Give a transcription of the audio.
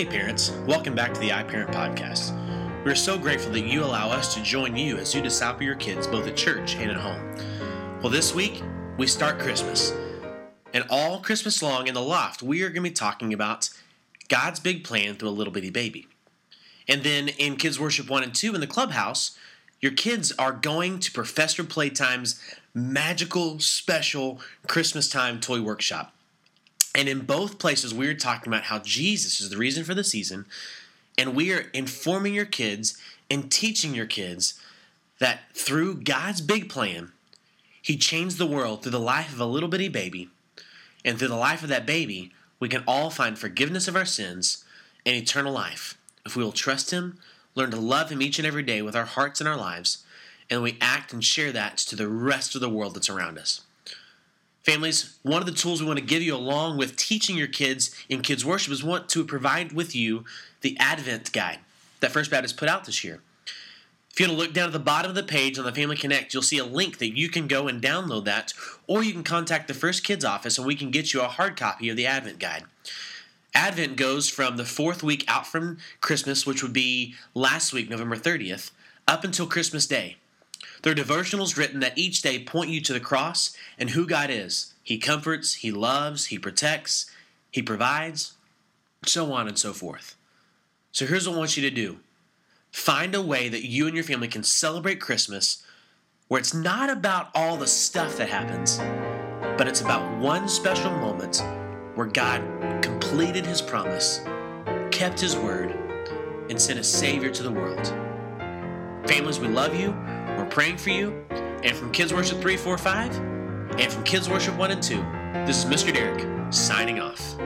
Hey, parents, welcome back to the iParent Podcast. We're so grateful that you allow us to join you as you disciple your kids both at church and at home. Well, this week, we start Christmas. And all Christmas long in the loft, we are going to be talking about God's big plan through a little bitty baby. And then in Kids Worship 1 and 2 in the clubhouse, your kids are going to Professor Playtime's magical, special Christmas time toy workshop. And in both places, we are talking about how Jesus is the reason for the season, and we are informing your kids and teaching your kids that through God's big plan, He changed the world through the life of a little bitty baby. And through the life of that baby, we can all find forgiveness of our sins and eternal life if we will trust Him, learn to love Him each and every day with our hearts and our lives, and we act and share that to the rest of the world that's around us. Families, one of the tools we want to give you along with teaching your kids in kids worship is want to provide with you the Advent guide that First Baptist put out this year. If you want to look down at the bottom of the page on the Family Connect, you'll see a link that you can go and download that, or you can contact the First Kids office and we can get you a hard copy of the Advent guide. Advent goes from the fourth week out from Christmas, which would be last week, November 30th, up until Christmas Day. There are devotionals written that each day point you to the cross and who God is. He comforts, He loves, He protects, He provides, so on and so forth. So here's what I want you to do find a way that you and your family can celebrate Christmas where it's not about all the stuff that happens, but it's about one special moment where God completed His promise, kept His word, and sent a Savior to the world. Families, we love you. Praying for you. And from Kids Worship 345 and from Kids Worship 1 and 2, this is Mr. Derek signing off.